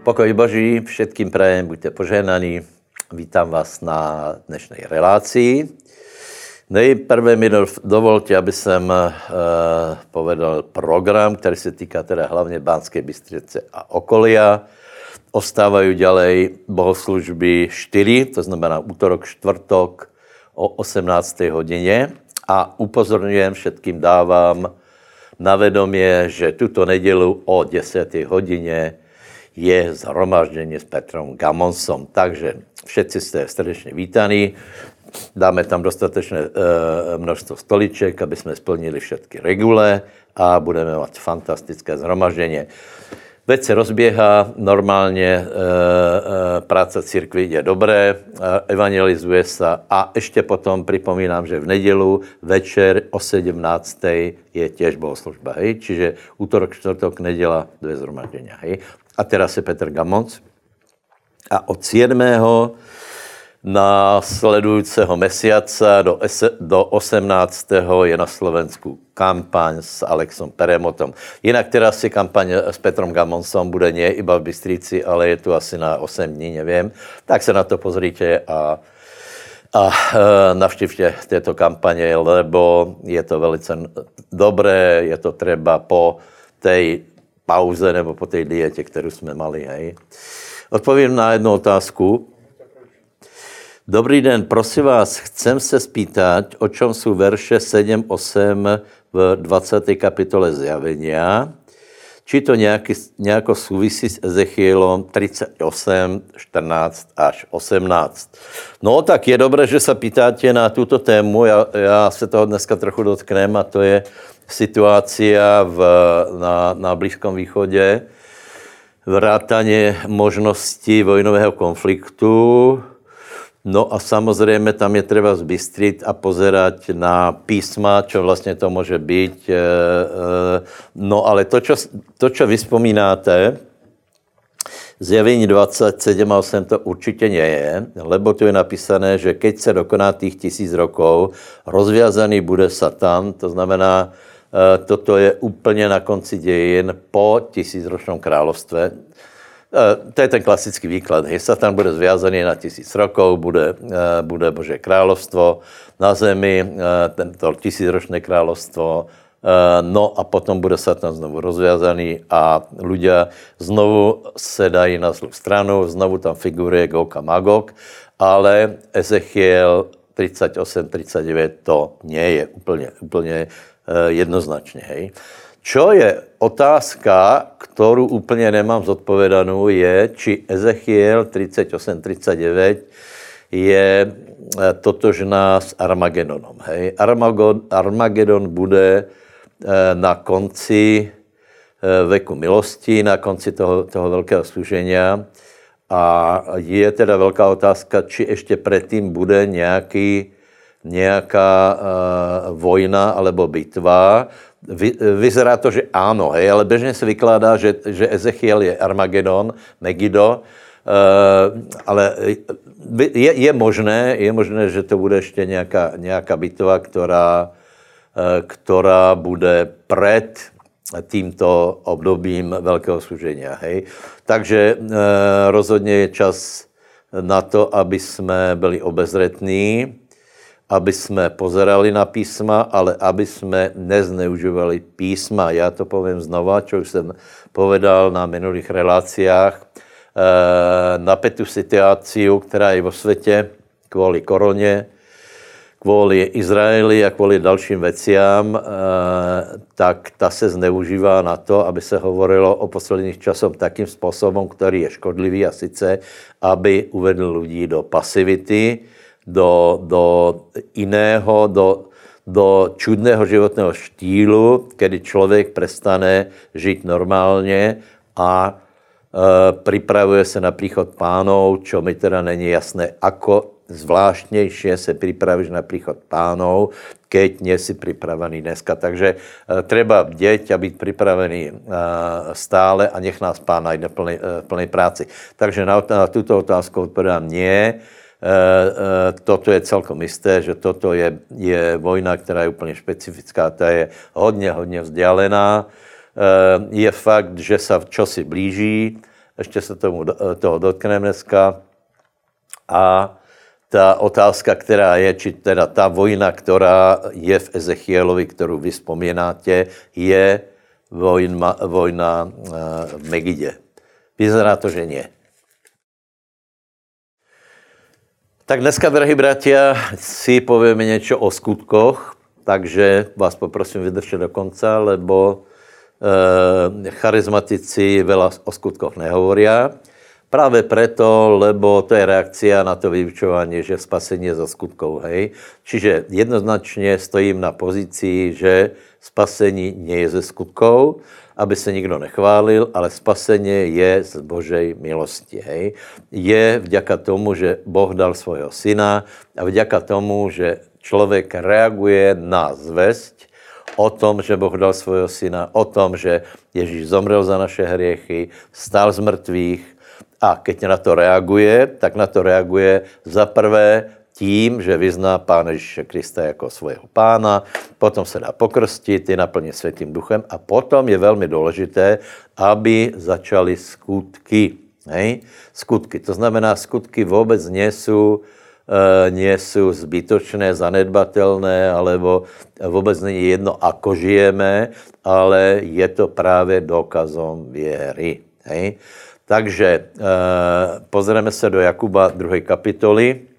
Pokoj Boží všetkým prajem, buďte požehnaní. Vítám vás na dnešní relácii. Nejprve mi dovolte, aby jsem uh, povedal program, který se týká teda hlavně Bánské Bystrice a okolia. Ostávají ďalej bohoslužby 4, to znamená útorok, čtvrtok o 18. hodině. A upozorňujem, všetkým dávám na vedomie, že tuto nedělu o 10. hodině je zhromaždění s Petrom Gamonsom. Takže všetci jste srdečně vítaní. Dáme tam dostatečné e, množstvo stoliček, aby jsme splnili všetky regule a budeme mít fantastické zhromaždění. Veď se rozběhá, normálně e, e, práce církvy je dobré, e, evangelizuje se a ještě potom připomínám, že v nedělu večer o 17. je těž bohoslužba, hej? čiže útorok, čtvrtok, neděla, dvě zhromaždění. A teraz je Petr Gamonc. A od 7 následujícího mesiaca do, do 18. je na Slovensku kampaň s Alexom Peremotom. Jinak teda si kampaň s Petrom Gamonsom bude nie iba v Bystrici, ale je tu asi na 8 dní, nevím. Tak se na to pozrite a, a e, navštivte této kampaně, lebo je to velice dobré, je to třeba po té pauze nebo po té dietě, kterou jsme mali. Hej. Odpovím na jednu otázku. Dobrý den, prosím vás, chcem se spýtať, o čem jsou verše 7, 8 v 20. kapitole Zjavenia. Či to nějaký, nějako souvisí s Ezechielom 38, 14 až 18. No tak je dobré, že se pýtáte na tuto tému, já, já se toho dneska trochu dotknem a to je situácia v, na, na Blízkom východě, vrátanie možností vojnového konfliktu, No a samozřejmě tam je třeba zbystrit a pozerať na písma, čo vlastně to může být. Eh, eh, no ale to, čo, to, čo vy vzpomínáte, Zjavení 27 a 8 to určitě nie je, lebo tu je napísané, že keď se dokoná těch tisíc rokov, rozviazaný bude Satan, to znamená, toto je úplně na konci dějin po tisícročnom královstve. Eh, to je ten klasický výklad. Satan bude zviazaný na tisíc rokov, bude, eh, bude Bože královstvo na zemi, eh, tento tisícročné královstvo, no a potom bude Satan znovu rozviazaný a ľudia znovu se dají na zlou stranu, znovu tam figuruje Gog a Magog, ale Ezechiel 38-39 to nie je úplně, úplně jednoznačně. Hej. Čo je otázka, kterou úplně nemám zodpovědanou, je, či Ezechiel 38-39 je eh, totožná s Armagedonom. Hej? Armagedon, Armagedon bude eh, na konci eh, veku milosti, na konci toho, toho velkého služení. A je teda velká otázka, či ještě předtím bude nějaký, nějaká uh, vojna alebo bitva, vy, vyzerá to, že ano, hej, ale běžně se vykládá, že, že Ezechiel je Armagedon, Megido, Uh, ale je, je, možné, je možné, že to bude ještě nějaká, nějaká bitva, která, uh, která bude před tímto obdobím velkého služení. Hej? Takže uh, rozhodně je čas na to, aby jsme byli obezretní, aby jsme pozerali na písma, ale aby jsme nezneužívali písma. Já to povím znova, čo už jsem povedal na minulých reláciách. Eh, na petu situaci, která je vo světě kvůli koroně, kvůli Izraeli a kvůli dalším veciám, eh, tak ta se zneužívá na to, aby se hovorilo o posledních časoch takým způsobem, který je škodlivý a sice, aby uvedl lidi do pasivity, do, do iného, do, do čudného životného štýlu, kdy člověk prestane žít normálně a e, připravuje se na příchod pánov, čo mi teda není jasné, ako zvláštnější se připravíš na příchod pánov, keď nie si připravený dneska. Takže e, treba bděť a být připravený e, stále a nech nás pán najde plný, e, plný práci. Takže na, na tuto otázku odpovědám nie. Eh, eh, toto je celkom jisté, že toto je, je vojna, která je úplně specifická, ta je hodně, hodně vzdálená. Eh, je fakt, že se čosi blíží, ještě se tomu, toho dotkneme dneska. A ta otázka, která je, či teda ta vojna, která je v Ezechielovi, kterou vy vzpomínáte, je vojna, vojna v Megidě. Vyzerá to, že nie. Tak dneska, drahí bratia, si povieme něco o skutkoch, takže vás poprosím vydržet do konca, lebo e, charizmatici veľa o skutkoch nehovoria. Práve preto, lebo to je reakcia na to vyučovanie, že spasenie za skutkov, hej. Čiže jednoznačně stojím na pozici, že spasení nie je ze skutkov, aby se nikdo nechválil, ale spasení je z Božej milosti, hej. Je vďaka tomu, že Boh dal svojho syna a vďaka tomu, že člověk reaguje na zvěst o tom, že Boh dal svojho syna, o tom, že Ježíš zomrel za naše hriechy, stál z mrtvých, a keď na to reaguje, tak na to reaguje za prvé tím, že vyzná Pána Ježíše Krista jako svého pána, potom se dá pokrstit, je naplně světým duchem a potom je velmi důležité, aby začaly skutky. Hej? Skutky, to znamená, skutky vůbec nejsou e, nie jsou zbytočné, zanedbatelné, alebo vůbec není jedno, ako žijeme, ale je to právě dokazom věry. Hej? Takže e, pozrieme se do Jakuba 2. kapitoly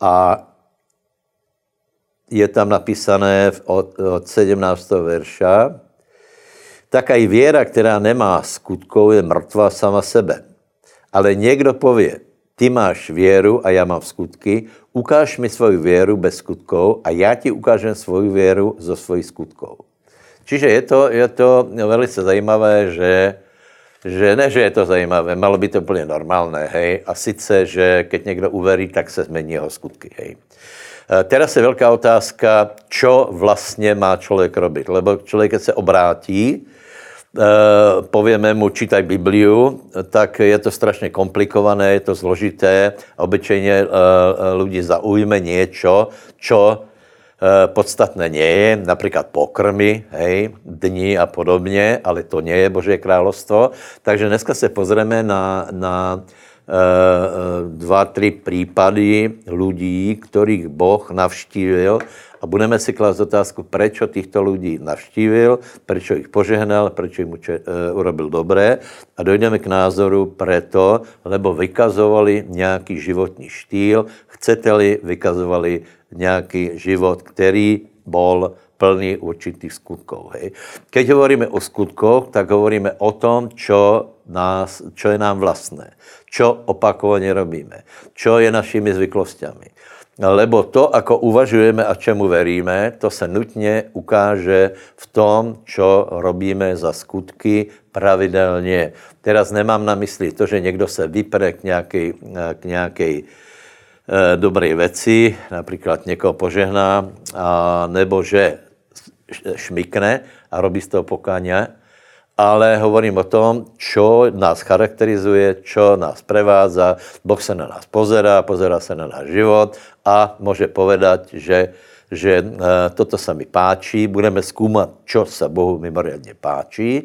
a je tam napísané od, od 17. verša, tak i věra, která nemá skutkov, je mrtvá sama sebe. Ale někdo pově, ty máš věru a já mám skutky, ukáž mi svoji věru bez skutkov a já ti ukážem svoji věru zo svojich skutkov. Čiže je to, je to velice zajímavé, že že ne, že je to zajímavé, malo by to úplně normálné, hej. A sice, že keď někdo uverí, tak se změní jeho skutky, hej. E, teraz je velká otázka, čo vlastně má člověk robit. Lebo člověk, se obrátí, Uh, povieme mu, čítaj Bibliu, tak je to strašně komplikované, je to zložité. Obyčejně uh, lidi zaujme něco, Eh, podstatné nie je, například pokrmy, hej, dní a podobně, ale to nie je Boží královstvo. Takže dneska se pozrieme na, na eh, dva, tři případy lidí, kterých Boh navštívil. A budeme si klást otázku, proč těchto lidí navštívil, proč jich požehnal, proč jim uh, urobil dobré. A dojdeme k názoru preto, lebo vykazovali nějaký životní štýl, chcete-li, vykazovali nějaký život, který bol plný určitých skutkov. Hej. Keď hovoríme o skutkoch, tak hovoríme o tom, čo, nás, čo je nám vlastné, čo opakovaně robíme, čo je našimi zvyklostiami. Lebo to, ako uvažujeme a čemu veríme, to se nutně ukáže v tom, čo robíme za skutky pravidelně. Teraz nemám na mysli to, že někdo se vypre k nějaké, k nějaké Eh, dobré věci, například někoho požehná, a nebo že šmikne a robí z toho pokáně, ale hovorím o tom, čo nás charakterizuje, čo nás prevádza. Boh se na nás pozerá, pozerá se na náš život a může povedať, že, že eh, toto se mi páčí, budeme zkoumat, čo se Bohu mimoriadně páčí,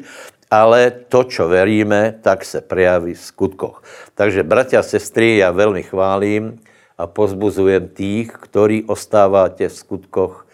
ale to, čo veríme, tak se prejaví v skutkoch. Takže, bratia a sestry, já velmi chválím a pozbuzujem tých, ktorí ostávate v skutkoch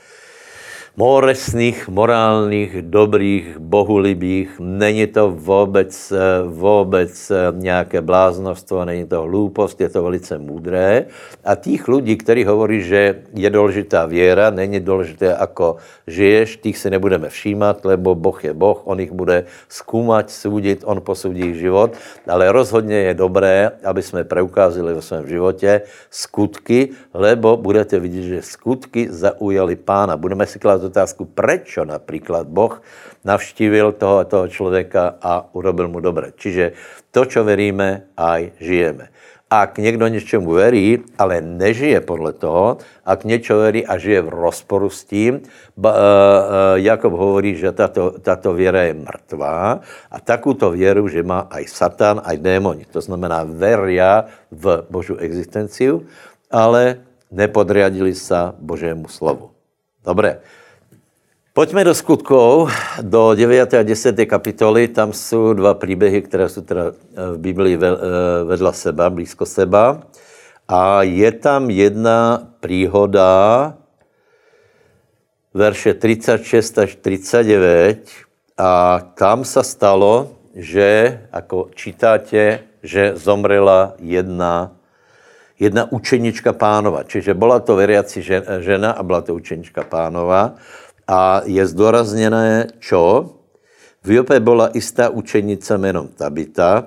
moresných, morálních, dobrých, bohulibých. Není to vůbec, vůbec nějaké bláznostvo, není to hloupost, je to velice můdré. A těch lidí, kteří hovorí, že je důležitá věra, není důležité, ako žiješ, těch si nebudeme všímat, lebo Boh je Boh, on jich bude zkoumat, soudit, on posudí život, ale rozhodně je dobré, aby jsme preukázali ve svém životě skutky, lebo budete vidět, že skutky zaujali pána. Budeme si klást otázku, proč například Boh navštívil toho, toho člověka a urobil mu dobré. Čiže to, co veríme, aj žijeme. Ak někdo něčemu verí, ale nežije podle toho, ak něco verí a žije v rozporu s tím, ba, uh, uh, Jakob hovorí, že tato, tato věra je mrtvá a takovou věru, že má aj Satan, aj démoni. To znamená, veria v Božu existenciu, ale nepodriadili se Božému slovu. Dobré. Pojďme do skutkov, do 9. a 10. kapitoly. Tam jsou dva příběhy, které jsou teda v Biblii vedla seba, blízko seba. A je tam jedna príhoda, verše 36 až 39, a tam se stalo, že, jako čítáte, že zomrela jedna, jedna učenička pánova. Čiže byla to veriaci žena a byla to učenička pánova. A je zdorazněné, čo? V Jope byla istá učenica jménem Tabita,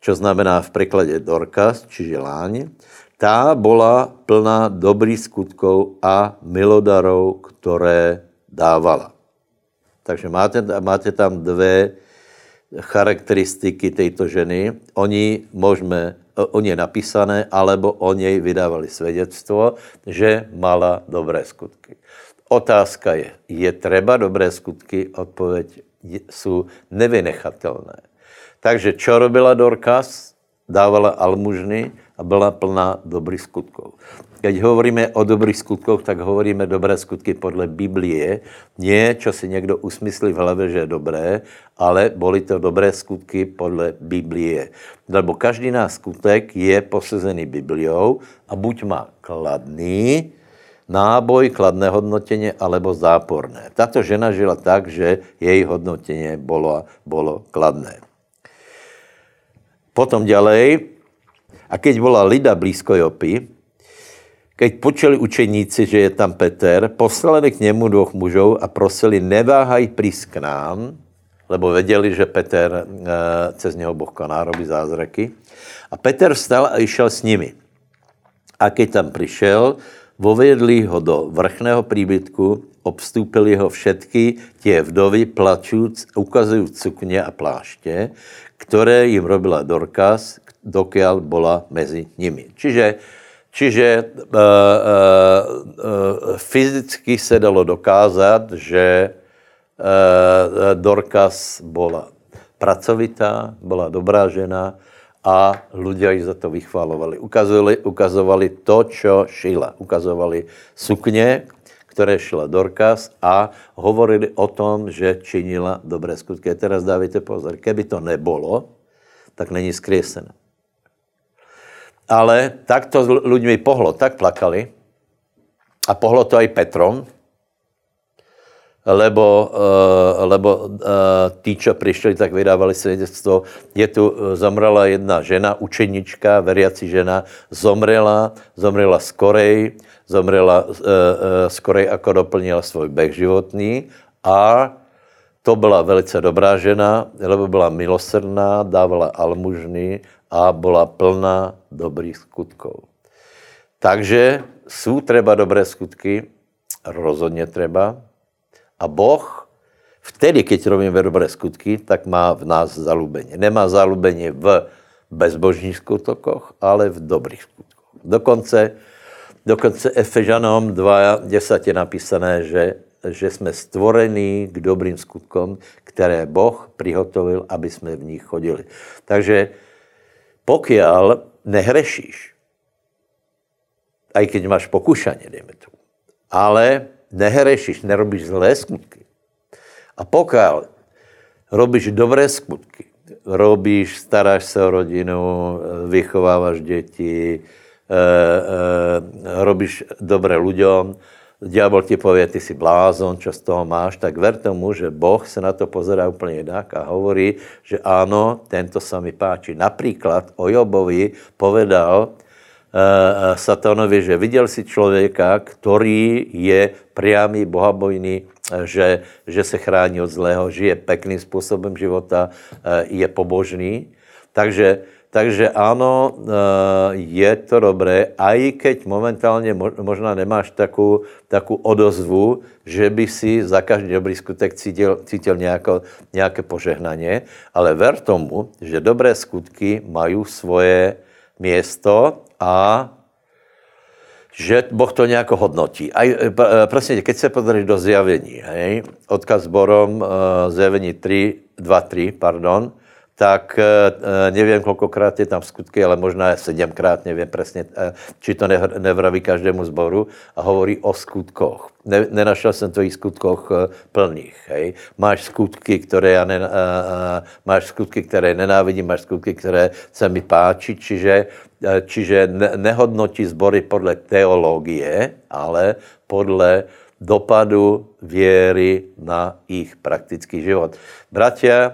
čo znamená v překladě Dorkas, čiže láň. Tá byla plná dobrých skutkov a milodarov, které dávala. Takže máte, máte tam dvě charakteristiky této ženy. Oni můžeme, o je napísané, alebo o něj vydávali svědectvo, že mala dobré skutky. Otázka je, je třeba dobré skutky? Odpověď jsou nevynechatelné. Takže čo robila Dorkas? Dávala almužny a byla plná dobrých skutků. Keď hovoríme o dobrých skutkoch, tak hovoríme dobré skutky podle Biblie. Nie, čo si někdo usmyslí v hlavě, že je dobré, ale boli to dobré skutky podle Biblie. Lebo každý náš skutek je posazený Bibliou a buď má kladný, náboj, kladné hodnotenie alebo záporné. Tato žena žila tak, že její hodnotenie bolo, bolo kladné. Potom ďalej, a keď bola Lida blízko Jopy, keď počuli učeníci, že je tam Peter, poslali k němu dvoch mužov a prosili, neváhaj prísť k nám, lebo věděli, že Peter e, cez něho Boh koná, robí zázraky. A Peter vstal a išel s nimi. A keď tam přišel, vovedli ho do vrchného příbytku, obstúpili ho všetky tie vdovy, plačúc, ukazují cukně a pláště, které jim robila Dorkas, dokiaľ bola mezi nimi. Čiže, čiže e, e, e, fyzicky se dalo dokázat, že e, Dorkas byla pracovitá, byla dobrá žena a ľudia ji za to vychvalovali. Ukazovali, ukazovali to, čo šila. Ukazovali sukně, které šla Dorkas a hovorili o tom, že činila dobré skutky. Teraz dávajte pozor, keby to nebolo, tak není skriesené. Ale tak to ľuďmi pohlo, tak plakali. A pohlo to aj Petrom, lebo, uh, lebo uh, tí, čo prišli, tak vydávali svědectvo. Je tu, uh, zomrela jedna žena, učenička, veriaci žena, zomrela, zomrela skorej, zomrela skorej, ako doplnila svůj beh životný a to byla velice dobrá žena, lebo byla milosrdná, dávala almužny a byla plná dobrých skutkov. Takže jsou třeba dobré skutky, rozhodně třeba, a Boh vtedy, keď robíme dobré skutky, tak má v nás zalubení. Nemá zalubení v bezbožných skutkoch, ale v dobrých skutkoch. Dokonce, dokonce Efežanom 2.10 je napísané, že, že jsme stvorení k dobrým skutkům, které Boh přihotovil, aby jsme v nich chodili. Takže pokiaľ nehrešíš, aj keď máš pokušanie, dejme tu, ale nehrešíš, nerobíš zlé skutky. A pokud robíš dobré skutky, robíš, staráš se o rodinu, vychováváš děti, e, e, robíš dobré ľuďom, diabol ti povie, ty si blázon, čo z toho máš, tak ver tomu, že Boh se na to pozerá úplně jinak a hovorí, že ano, tento sa mi páči. Například o Jobovi povedal, Satanovi, že viděl si člověka, který je priamy, bohabojný, eh, že, že se chrání od zlého, žije pekným způsobem života, je pobožný. Takže, takže ano, je to dobré, i keď momentálně možná nemáš takovou, takovou odozvu, že by si za každý dobrý skutek cítil, cítil nějako, nějaké požehnaně, ale ver tomu, že dobré skutky mají svoje město a že Boh to nějak hodnotí. A e, e, prosím, keď se podarí do zjavení, hej, odkaz Borom, uh, zjavení 3, 2, 3, pardon, tak nevím, kolikrát je tam skutky, ale možná sedmkrát, nevím přesně, či to nevraví každému zboru a hovorí o skutkoch. Ne, nenašel jsem to i skutkoch plných. Hej. Máš skutky, které já ne, máš skutky, které nenávidím, máš skutky, které se mi páčí, čiže, čiže nehodnotí zbory podle teologie, ale podle dopadu věry na jejich praktický život. Bratia,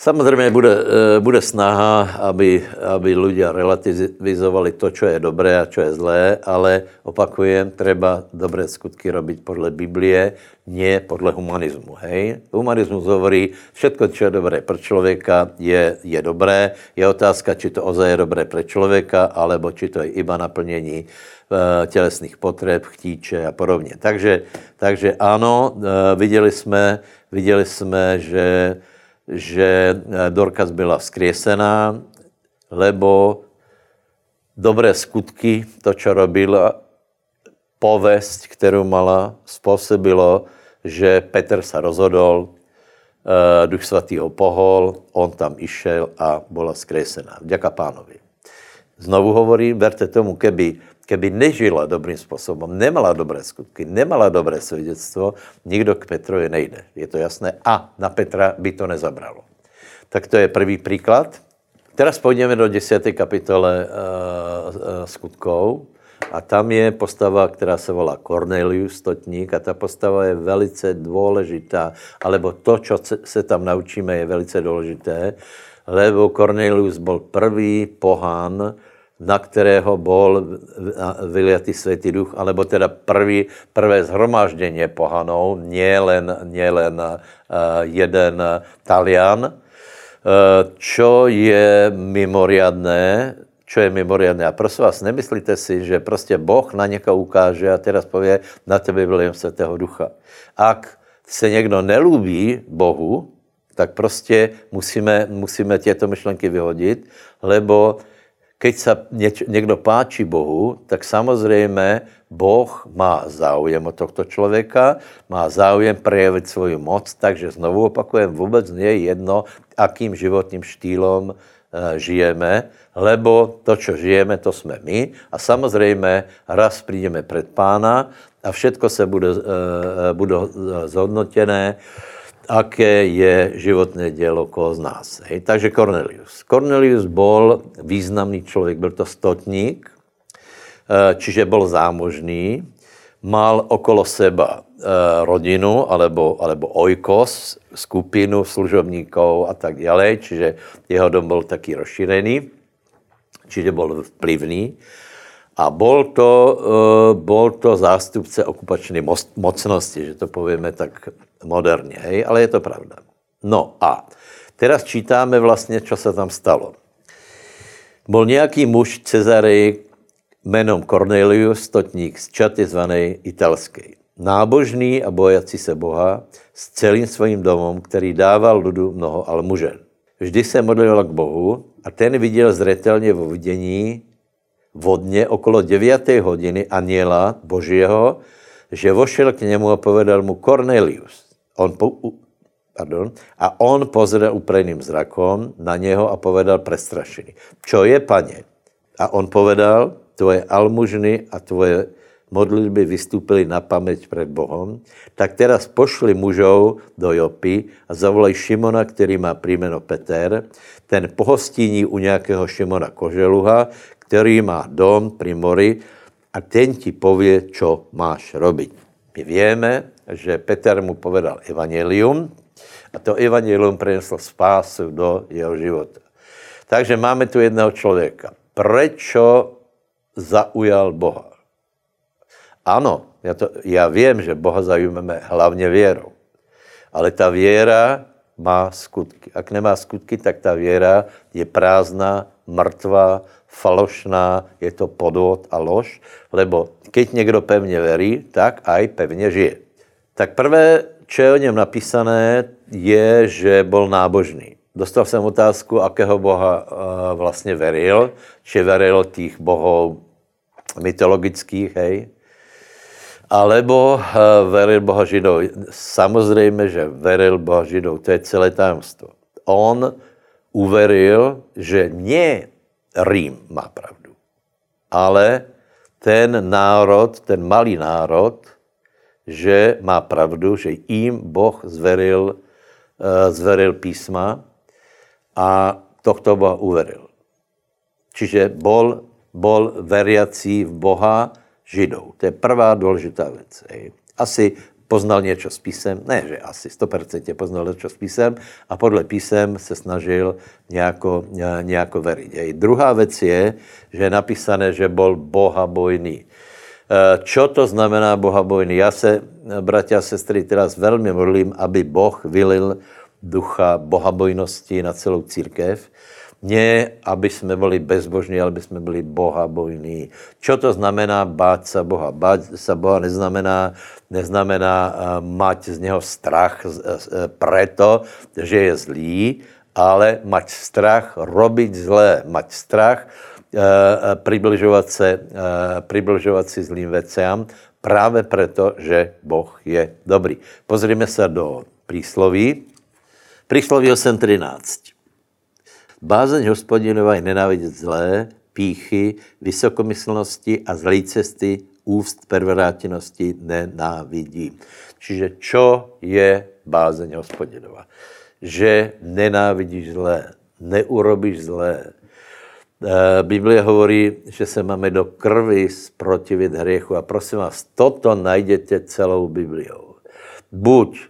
samozřejmě bude, eh, bude snaha, aby, aby ľudia relativizovali to, čo je dobré a čo je zlé, ale opakujem, treba dobré skutky robiť podle Biblie, nie podle humanizmu. Hej? Humanizmus hovorí, všetko, čo je dobré pro člověka, je, je dobré. Je otázka, či to ozaj je dobré pro člověka, alebo či to je iba naplnění Eh, tělesných potřeb, chtíče a podobně. Takže, takže ano, eh, viděli jsme, viděli jsme, že, že eh, Dorkas byla vzkriesená, lebo dobré skutky, to, co robila, povesť, kterou mala, způsobilo, že Petr se rozhodol, Duch Svatý ho pohol, on tam išel a byla skresená. Děka pánovi. Znovu hovorím, berte tomu, keby keby nežila dobrým způsobem, nemala dobré skutky, nemala dobré svědectvo, nikdo k Petrovi nejde. Je to jasné? A na Petra by to nezabralo. Tak to je první příklad. Teraz půjdeme do 10. kapitole uh, uh, skutkov a tam je postava, která se volá Cornelius Stotník a ta postava je velice důležitá, alebo to, co se tam naučíme, je velice důležité, lebo Cornelius byl první pohán, na kterého bol vyliatý Světý duch, alebo teda prvý, prvé zhromaždění pohanou, nielen nie len, uh, jeden Talian, uh, čo je mimoriadné, čo je mimoriadné. A prosím vás, nemyslíte si, že prostě Boh na někoho ukáže a teraz pově, na tebe vylím Světého ducha. Ak se někdo nelúbí Bohu, tak prostě musíme, musíme těto myšlenky vyhodit, lebo keď se někdo páčí Bohu, tak samozřejmě Boh má záujem o tohto člověka, má záujem projevit svoji moc, takže znovu opakujem, vůbec nie je jedno, akým životním štýlem eh, žijeme, lebo to, co žijeme, to jsme my a samozřejmě raz přijdeme před pána a všetko se bude, eh, bude zhodnotěné aké je životné dělo koho z nás. Hej? Takže Cornelius. Cornelius byl významný člověk, byl to stotník, eh, čiže byl zámožný, mal okolo seba eh, rodinu alebo, alebo ojkos, skupinu služobníků a tak dále, čiže jeho dom byl taky rozšířený, čiže byl vplyvný. A bol to, uh, bol to zástupce okupační mocnosti, že to povíme tak moderně, hej? ale je to pravda. No a teraz čítáme vlastně, co se tam stalo. Byl nějaký muž Cezarej jménem Cornelius, stotník z čaty zvané italské. Nábožný a bojací se Boha s celým svým domem, který dával ludu mnoho almužen. Vždy se modlil k Bohu a ten viděl zřetelně vo vidění vodně okolo 9. hodiny aniela Božího, že vošel k němu a povedal mu Cornelius. On po, pardon, a on pozrel úplným zrakom na něho a povedal prestrašený. Čo je, paně? A on povedal, tvoje almužny a tvoje modlitby vystúpili na paměť před Bohem, tak teraz pošli mužov do Jopy a zavolaj Šimona, který má příjmeno Peter, ten pohostíní u nějakého Šimona Koželuha, který má dom pri mori a ten ti pově, čo máš robiť. My víme, že Peter mu povedal evangelium a to evangelium přineslo spásu do jeho života. Takže máme tu jednoho člověka. Prečo zaujal Boha? Ano, já, to, já vím, že Boha zajímáme hlavně věrou. Ale ta věra má skutky. Ak nemá skutky, tak ta věra je prázdná, mrtvá, falošná, je to podvod a lož, lebo keď někdo pevně verí, tak aj pevně žije. Tak prvé, co je o něm napísané, je, že byl nábožný. Dostal jsem otázku, akého boha uh, vlastně veril, či veril těch bohů mytologických, hej, alebo uh, veril boha židov. Samozřejmě, že veril boha židov, to je celé tajemstvo. On uveril, že nie Rím má pravdu, ale ten národ, ten malý národ, že má pravdu, že jim Boh zveril, uh, zveril písma a tohto Boha uveril. Čiže bol, bol veriací v Boha Židov. To je prvá důležitá věc. Asi poznal něco s písem, ne, že asi 100% poznal něco s písem a podle písem se snažil nějako, nějako veriť. Ej. Druhá věc je, že je napísané, že bol bohabojný. E, čo to znamená bohabojný? Já se, bratia a sestry, teraz velmi modlím, aby Boh vylil ducha bohabojnosti na celou církev, ne, aby jsme byli bezbožní, ale aby jsme byli Boha bojní. Čo to znamená bát se Boha? Bát se Boha neznamená, neznamená uh, mať z něho strach preto, že je zlý, ale mať strach robiť zlé, mať strach približovat se, uh, približovat si zlým veciam, právě proto, že Boh je dobrý. Pozrime se do prísloví. Prísloví 8.13. Bázeň hospodinova je nenávidět zlé, píchy, vysokomyslnosti a zlé cesty, úst perverátinosti nenávidí. Čiže čo je bázeň hospodinova? Že nenávidíš zlé, neurobíš zlé. Eh, Biblia hovorí, že se máme do krvi sprotivit hriechu. A prosím vás, toto najdete celou Bibliou. Buď,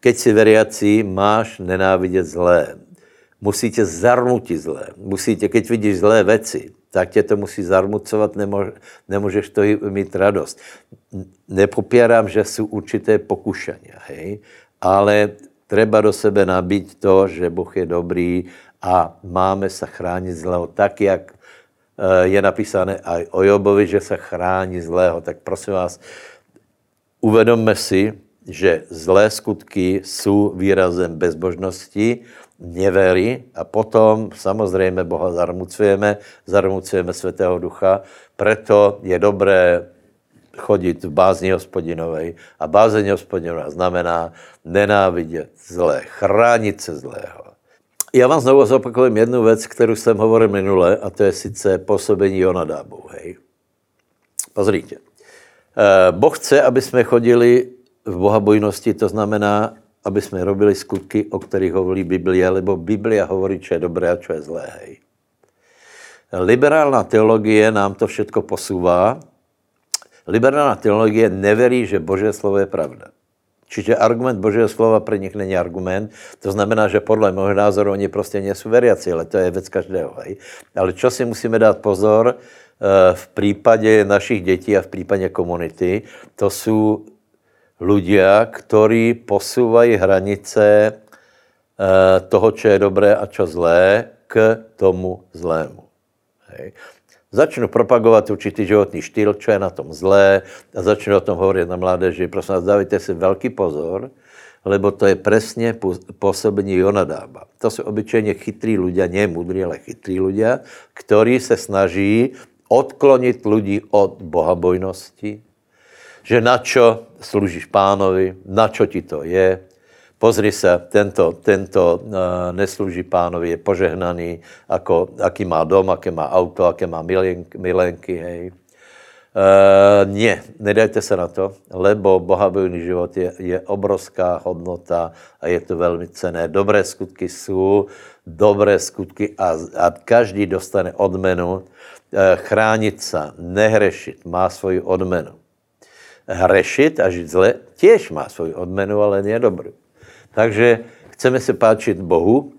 keď si veriací, máš nenávidět zlé musí tě zarmutit zlé. Musí tě, keď vidíš zlé věci, tak tě to musí zarmucovat, nemůž, nemůžeš to mít radost. Nepopírám, že jsou určité pokušení, hej? ale treba do sebe nabít to, že Boh je dobrý a máme se chránit zlého tak, jak eh, je napísané aj o Jobovi, že se chrání zlého. Tak prosím vás, uvedomme si, že zlé skutky jsou výrazem bezbožnosti nevery a potom samozřejmě Boha zarmucujeme, zarmucujeme Svatého Ducha, preto je dobré chodit v bázni hospodinovej a bázeň hospodinová znamená nenávidět zlé, chránit se zlého. Já vám znovu zopakujem jednu věc, kterou jsem hovoril minule, a to je sice působení Jonadábu. Hej. Pozrite. Eh, boh chce, aby jsme chodili v bohabojnosti, to znamená, aby jsme robili skutky, o kterých hovorí Biblia, lebo Biblia hovorí, čo je dobré a čo je zlé. Hej. Liberálna teologie nám to všetko posouvá. Liberálna teologie neverí, že Boží slovo je pravda. Čiže argument Božího slova pro nich není argument. To znamená, že podle mého názoru oni prostě nejsou veriaci, ale to je věc každého. Hej. Ale čo si musíme dát pozor, eh, v případě našich dětí a v případě komunity, to jsou ľudia, ktorí posúvají hranice eh, toho, čo je dobré a čo zlé, k tomu zlému. Hej. Začnu propagovat určitý životní štýl, čo je na tom zlé a začnu o tom hovorit na mládeži. Prosím vás, dávajte si velký pozor, lebo to je přesně působení Jonadába. To jsou obyčejně chytrý ľudia, nie mudrí, ale chytrý ľudia, ktorí se snaží odklonit lidi od bohabojnosti, že na čo služíš pánovi, na čo ti to je. Pozri se, tento, tento uh, neslouží pánovi, je požehnaný, ako, aký má dom, aké má auto, aké má milenky, milenky hej. Uh, nie, nedajte se na to, lebo bohabojný život je, je obrovská hodnota a je to velmi cené. Dobré skutky jsou, dobré skutky a, a každý dostane odmenu. Uh, chránit se, nehrešit, má svoji odmenu hrešit a žít zle, těž má svoji odmenu, ale nie dobrou. Takže chceme se páčit Bohu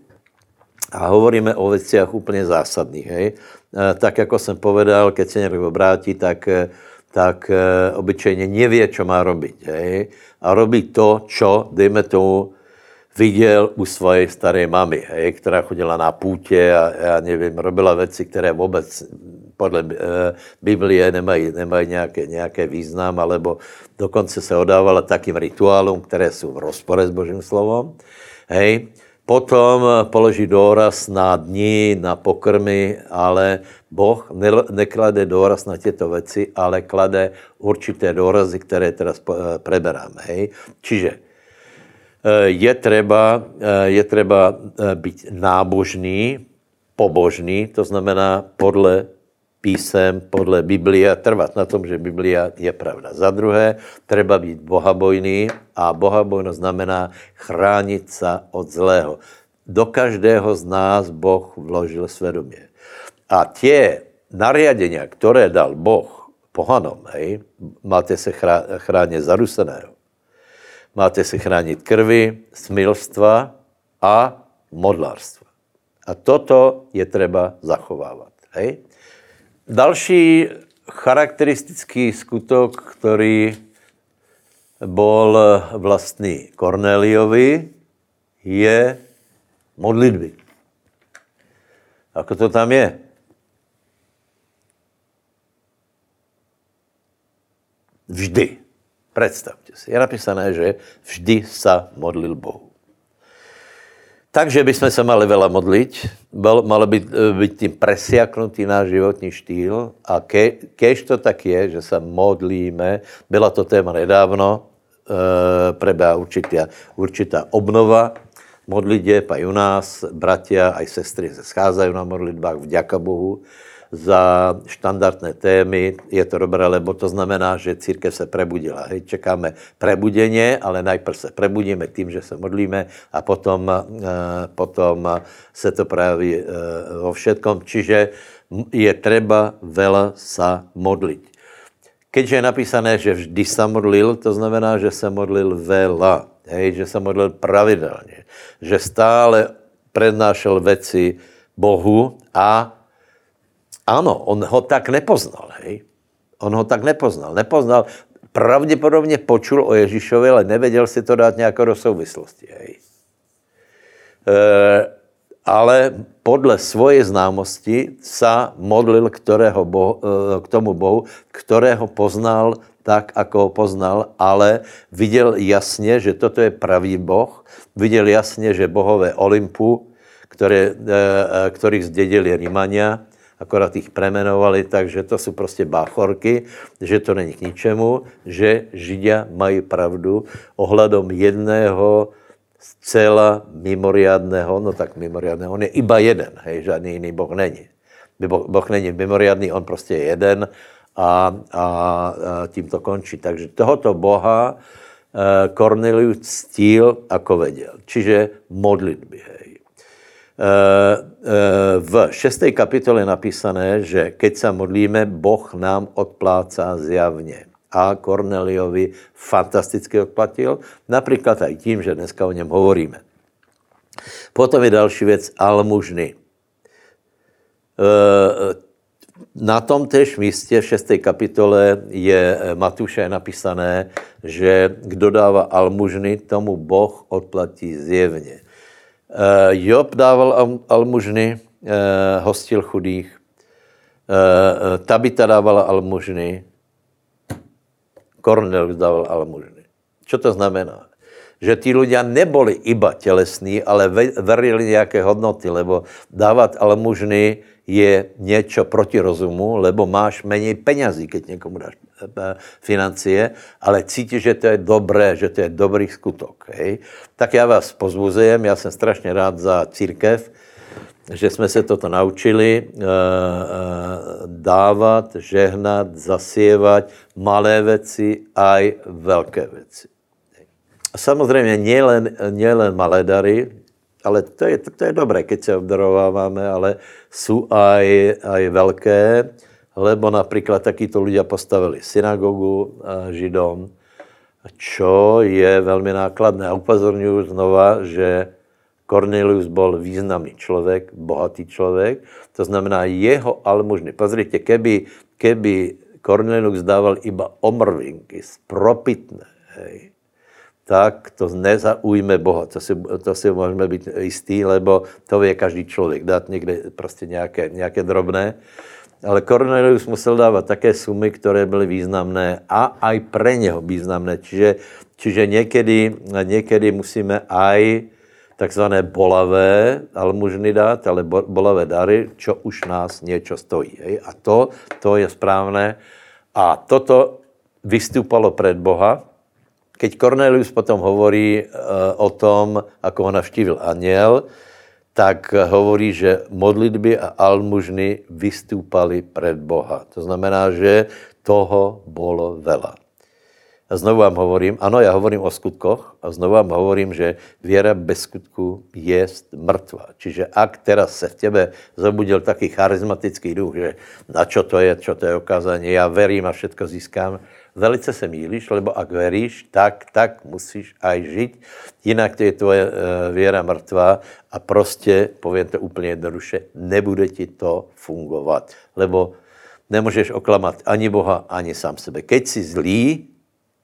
a hovoríme o věcech úplně zásadných. Hej? E, tak, jako jsem povedal, keď se někdo obrátí, tak, e, tak e, obyčejně neví, co má robiť. Hej? A robí to, čo, dejme tomu, viděl u své staré mamy, hej, která chodila na půtě a já nevím, robila věci, které vůbec podle uh, Biblie nemají, nemají nějaké, nějaké význam, alebo dokonce se odávala takým rituálům, které jsou v rozpore s Božím slovom. Hej. Potom položí důraz na dní, na pokrmy, ale Boh ne, neklade důraz na těto věci, ale klade určité důrazy, které teraz preberáme. Hej. Čiže je treba, je treba být nábožný, pobožný, to znamená podle písem, podle Biblia, trvat na tom, že Biblia je pravda. Za druhé, treba být bohabojný a bohabojnost znamená chránit se od zlého. Do každého z nás Boh vložil svědomě. A tě nariadenia, které dal Boh pohanom, hej, máte se chránit zaruseného, máte se chránit krvi, smilstva a modlárstva. A toto je třeba zachovávat. Hej? Další charakteristický skutok, který bol vlastný Korneliovi, je modlitby. Ako to tam je? Vždy. Představte si. Je napísané, že vždy sa modlil Bohu. Takže bychom se mali veľa modliť, malo být, být tím presiaknutý náš životní štýl a ke, kež to tak je, že se modlíme, byla to téma nedávno, e, prebá určitá, určitá obnova modlitieb aj u nás, bratia aj sestry se scházají na modlitbách, vďaka Bohu za štandardné témy. Je to dobré, lebo to znamená, že církev se prebudila. Hej, čekáme prebudeně, ale najprv se prebudíme tím, že se modlíme a potom, eh, potom se to praví eh, vo všetkom. Čiže je treba veľa sa modliť. Keďže je napísané, že vždy sa modlil, to znamená, že se modlil veľa. Hej, že se modlil pravidelně. Že stále prednášel veci Bohu a ano, on ho tak nepoznal, hej. On ho tak nepoznal. Nepoznal, pravděpodobně počul o Ježíšovi, ale nevěděl si to dát nějakou do souvislosti, hej. E, ale podle svoje známosti sa modlil kterého bohu, e, k tomu Bohu, kterého poznal tak, ako ho poznal, ale viděl jasně, že toto je pravý Boh, viděl jasně, že bohové Olympu, které, e, e, kterých zdědili Rímania, akorát ich premenovali tak, že to jsou prostě báchorky, že to není k ničemu, že Židia mají pravdu ohledom jedného zcela mimoriadného, no tak mimoriadného, on je iba jeden, hej, žádný jiný Boh není. Boh, boh není mimoriadný, on prostě je jeden a, a, a tím to končí. Takže tohoto Boha eh, ctil, ako vedel. Čiže modlitby, hej. Eh, eh, v šesté kapitole napísané, že keď se modlíme, Boh nám odplácá zjavně. A Korneliovi fantasticky odplatil, například i tím, že dneska o něm hovoríme. Potom je další věc, almužny. Eh, na tom též místě v šesté kapitole je Matuše napísané, že kdo dává almužny, tomu Boh odplatí zjevně. Eh, Job dával almužny, eh, hostil chudých. Eh, Tabita dávala almužny. Kornelius dával almužny. Co to znamená? Že tí ľudia neboli iba tělesní, ale verili nějaké hodnoty, lebo dávat almužny je něco proti rozumu, lebo máš méně penězí, keď někomu dáš financie, ale cítíš, že to je dobré, že to je dobrý skutok. Hej? Tak já vás pozbuzujem, já jsem strašně rád za církev, že jsme se toto naučili e, e, dávat, žehnat, zasievat malé věci a velké věci. A samozřejmě nielen, nielen malé dary, ale to je, to je dobré, keď se obdarováváme, ale jsou aj, aj velké, lebo například takíto ľudia postavili synagogu Židom, čo je velmi nákladné. A upozorňuji znova, že Cornelius byl významný člověk, bohatý člověk, to znamená jeho almužny. Pozrite, keby, keby Cornelius dával iba omrvinky, spropitné, hej, tak to nezaujme Boha. To si, to si můžeme být jistý, lebo to vie každý člověk, dát někde prostě nějaké, nějaké drobné. Ale Cornelius musel dávat také sumy, které byly významné a aj pre něho významné. Čiže, čiže někdy, někdy musíme aj takzvané bolavé almužny dát, ale bolavé dary, čo už nás něco stojí. Hej? A to, to je správné. A toto vystupalo před Boha, Keď Cornelius potom hovorí o tom, ako ho navštívil aniel, tak hovorí, že modlitby a almužny vystúpali pred Boha. To znamená, že toho bolo veľa. A znovu vám hovorím, ano, já hovorím o skutkoch a znovu vám hovorím, že věra bez skutku je mrtvá. Čiže ak teraz se v tebe zobudil taký charizmatický duch, že na čo to je, čo to je okázání, já verím a všetko získám, velice se míliš, lebo ak veríš, tak, tak musíš aj žiť, jinak to je tvoje e, věra mrtvá a prostě, povím to úplně jednoduše, nebude ti to fungovat, lebo nemůžeš oklamat ani Boha, ani sám sebe. Keď jsi zlý,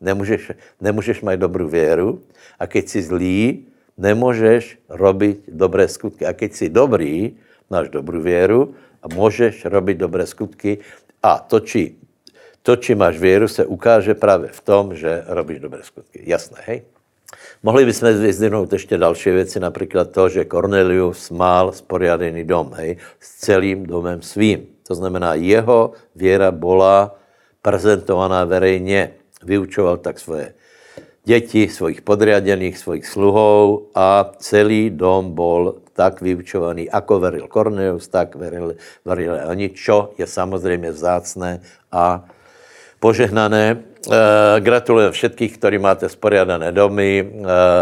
nemůžeš, nemůžeš mít dobrou věru a keď jsi zlý, nemůžeš robit dobré skutky. A keď jsi dobrý, máš dobrou věru a můžeš robit dobré skutky a to, či to, či máš věru, se ukáže právě v tom, že robíš dobré skutky. Jasné, hej? Mohli bychom vyzdvihnout ještě další věci, například to, že Cornelius mal sporiadený dom, hej, s celým domem svým. To znamená, jeho věra byla prezentovaná verejně. Vyučoval tak svoje děti, svojich podriadených, svojich sluhov a celý dom bol tak vyučovaný, ako veril Cornelius, tak verili, verili oni, čo je samozřejmě vzácné a požehnané. Eh, gratulujem všetkých, ktorí máte sporiadané domy, eh,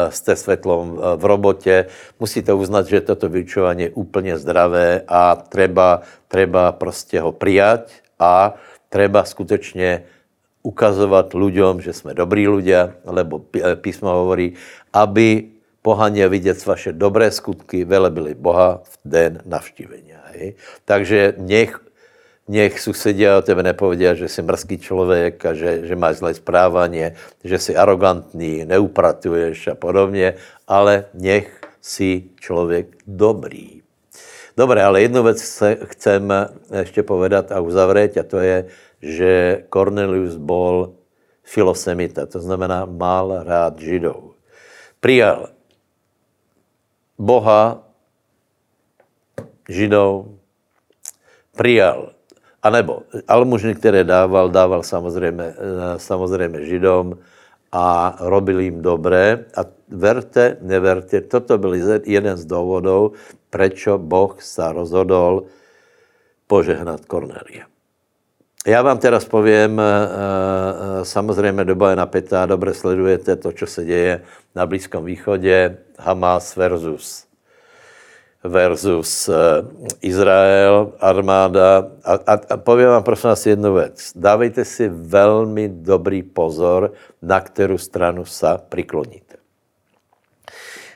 jste svetlom eh, v robotě. Musíte uznat, že toto vyučování je úplně zdravé a treba, treba prostě ho prijať a treba skutečně ukazovat ľuďom, že jsme dobrý ľudia, lebo písmo hovorí, aby pohania vidět vaše dobré skutky, velebili Boha v den navštívenia. Takže nech nech susedia o tebe nepovedia, že si mrzký člověk a že, že máš zlé správanie, že si arrogantný, neupratuješ a podobně, ale nech si člověk dobrý. Dobre, ale jednu věc chcem ještě povedat a uzavřít a to je, že Cornelius bol filosemita, to znamená mal rád Židov. Prijal Boha, Židov, prijal a nebo almužny, které dával, dával samozřejmě, eh, samozřejmě Židom a robil jim dobré. A verte, neverte, toto byl jeden z důvodů, proč Boh se rozhodol požehnat Kornelia. Já vám teraz povím, eh, eh, samozřejmě doba je napětá, dobře sledujete to, co se děje na Blízkom východě, Hamas versus versus eh, Izrael, armáda. A, a, a povím vám prosím vás jednu věc. Dávejte si velmi dobrý pozor, na kterou stranu se prikloníte.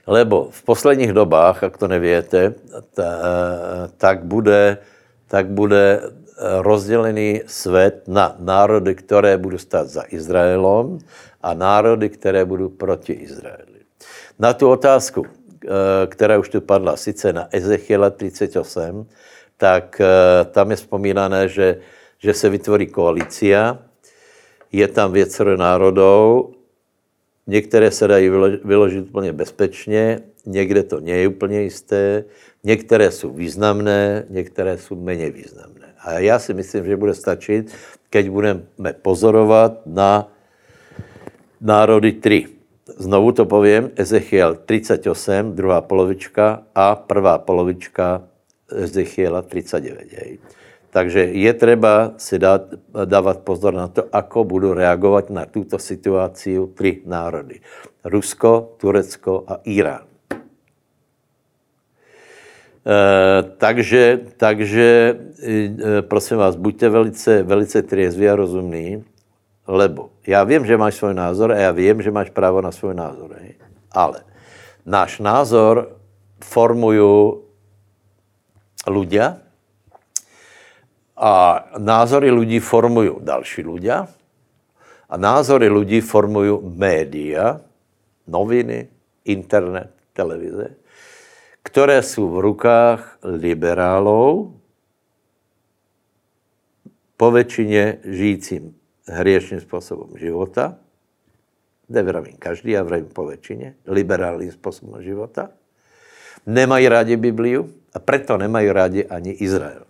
Lebo v posledních dobách, jak to nevíte, ta, tak bude, tak bude rozdělený svět na národy, které budou stát za Izraelem a národy, které budou proti Izraeli. Na tu otázku, Eh, která už tu padla, sice na Ezechiela 38, tak eh, tam je vzpomínané, že, že se vytvorí koalícia, je tam věcero národů, některé se dají vyložit úplně bezpečně, někde to je úplně jisté, některé jsou významné, některé jsou méně významné. A já si myslím, že bude stačit, keď budeme pozorovat na národy tři znovu to povím, Ezechiel 38, druhá polovička a prvá polovička Ezechiela 39. Hej. Takže je třeba si dát, dávat pozor na to, ako budou reagovat na tuto situaci tři národy. Rusko, Turecko a Irán. E, takže, takže e, prosím vás, buďte velice, velice triezví a rozumní lebo já vím, že máš svůj názor a já vím, že máš právo na svůj názor. Ale náš názor formují ľudia a názory lidí formují další ľudia a názory lidí formují média, noviny, internet, televize, které jsou v rukách liberálů, po většině žijícím hriešným způsobem života, nevravím každý, já vravím po většině, liberálním způsobem života, nemají rádi Bibliu a proto nemají rádi ani Izrael.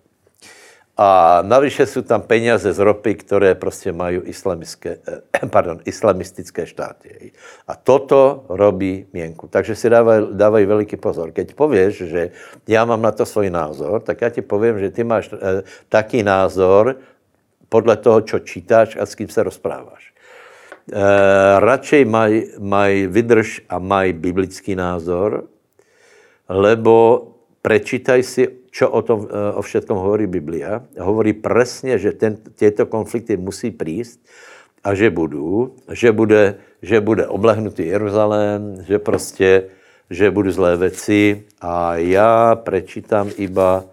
a navyše jsou tam peníze z ropy, které prostě mají islamické, eh, pardon, islamistické štáty. A toto robí měnku. Takže si dávaj, dávaj veliký pozor. Keď pověš, že já mám na to svůj názor, tak já ti povím, že ty máš eh, taký názor podle toho, co čítáš a s kým se rozpráváš. Eh, radšej maj, maj vydrž a maj biblický názor, lebo prečítaj si, čo o tom eh, o všetkom hovorí Biblia. Hovorí presne, že ten, tieto konflikty musí prísť a že budou, že bude, že bude oblehnutý Jeruzalém, že prostě, že budou zlé věci a já prečítám iba,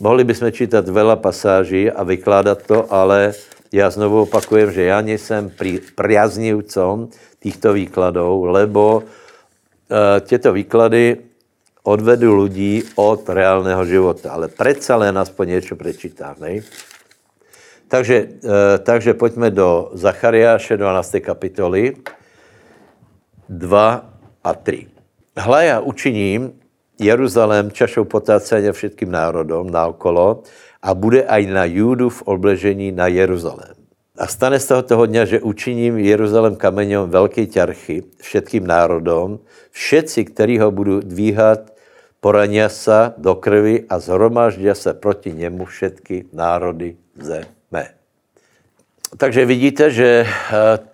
mohli bychom čítat vela pasáží a vykládat to, ale já znovu opakujem, že já nejsem pri, priaznivcom týchto výkladů, lebo uh, tyto výklady odvedu lidí od reálného života. Ale predsa len aspoň něco prečítám. Ne? Takže, e, takže pojďme do Zachariáše 12. kapitoly 2 a 3. Hla já učiním Jeruzalém čašou potácení všetkým národom naokolo a bude aj na Júdu v obležení na Jeruzalém. A stane z toho toho dňa, že učiním Jeruzalém kameňom velké ťarchy všetkým národom, všetci, kteří ho budou dvíhat porania sa do krvi a zhromaždia se proti němu všetky národy zeme. Takže vidíte, že eh,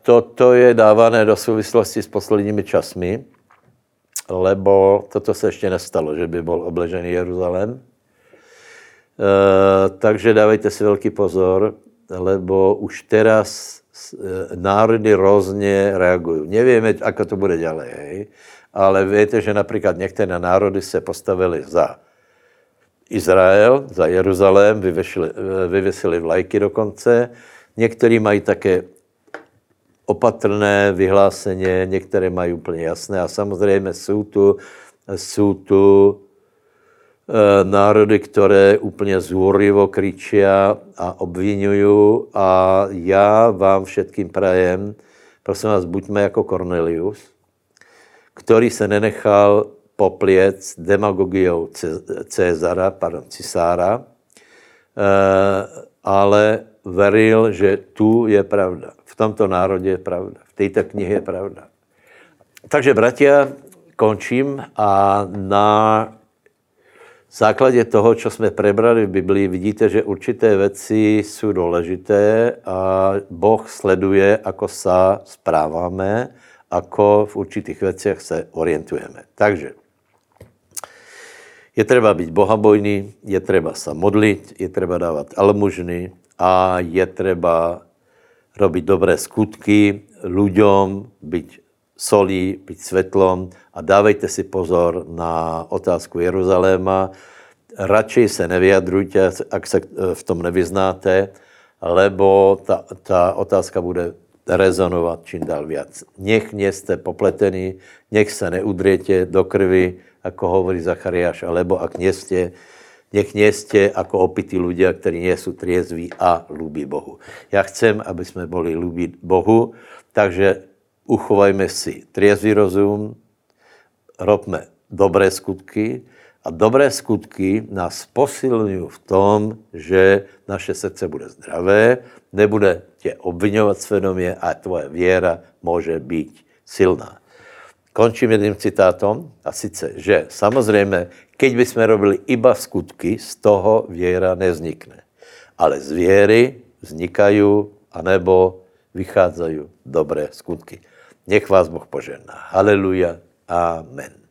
toto je dávané do souvislosti s posledními časmi, lebo toto se ještě nestalo, že by byl obležený Jeruzalém. E, takže dávejte si velký pozor, lebo už teraz eh, národy různě reagují. Nevíme, ako to bude. Hej ale víte, že například některé národy se postavili za Izrael, za Jeruzalém, vyvěsili, vyvěsili vlajky dokonce. Někteří mají také opatrné vyhláseně, některé mají úplně jasné a samozřejmě jsou tu, jsou tu e, národy, které úplně zúrivo kričí a obvinují a já vám všetkým prajem, prosím vás, buďme jako Cornelius, který se nenechal popliec demagogiou Cezara, pardon, cisára, eh, ale veril, že tu je pravda. V tomto národě je pravda. V této knihe je pravda. Takže, bratia, končím a na základě toho, co jsme prebrali v Biblii, vidíte, že určité věci jsou důležité a Boh sleduje, ako sa správáme ako v určitých věcech se orientujeme. Takže je třeba být bohabojný, je třeba se modlit, je třeba dávat almužny a je třeba robiť dobré skutky ľuďom, být solí, být svetlom a dávejte si pozor na otázku Jeruzaléma. Radšej se nevyjadrujte, ak se v tom nevyznáte, lebo ta, ta otázka bude rezonovat čím dál víc. Nech nejste popletený, nech se neudriete do krvi, jako hovorí Zachariáš, alebo ak nejste, nech nejste jako opití ľudia, kteří nejsou triezví a ľubí Bohu. Já chcem, aby jsme byli ľubí Bohu, takže uchovajme si triezvý rozum, robme dobré skutky, a dobré skutky nás posilují v tom, že naše srdce bude zdravé, nebude tě obvinovat svědomě a tvoje věra může být silná. Končím jedním citátom a sice, že samozřejmě, keď bychom robili iba skutky, z toho věra nevznikne. Ale z věry vznikají anebo vycházají dobré skutky. Nech vás Boh požehná. Haleluja. Amen.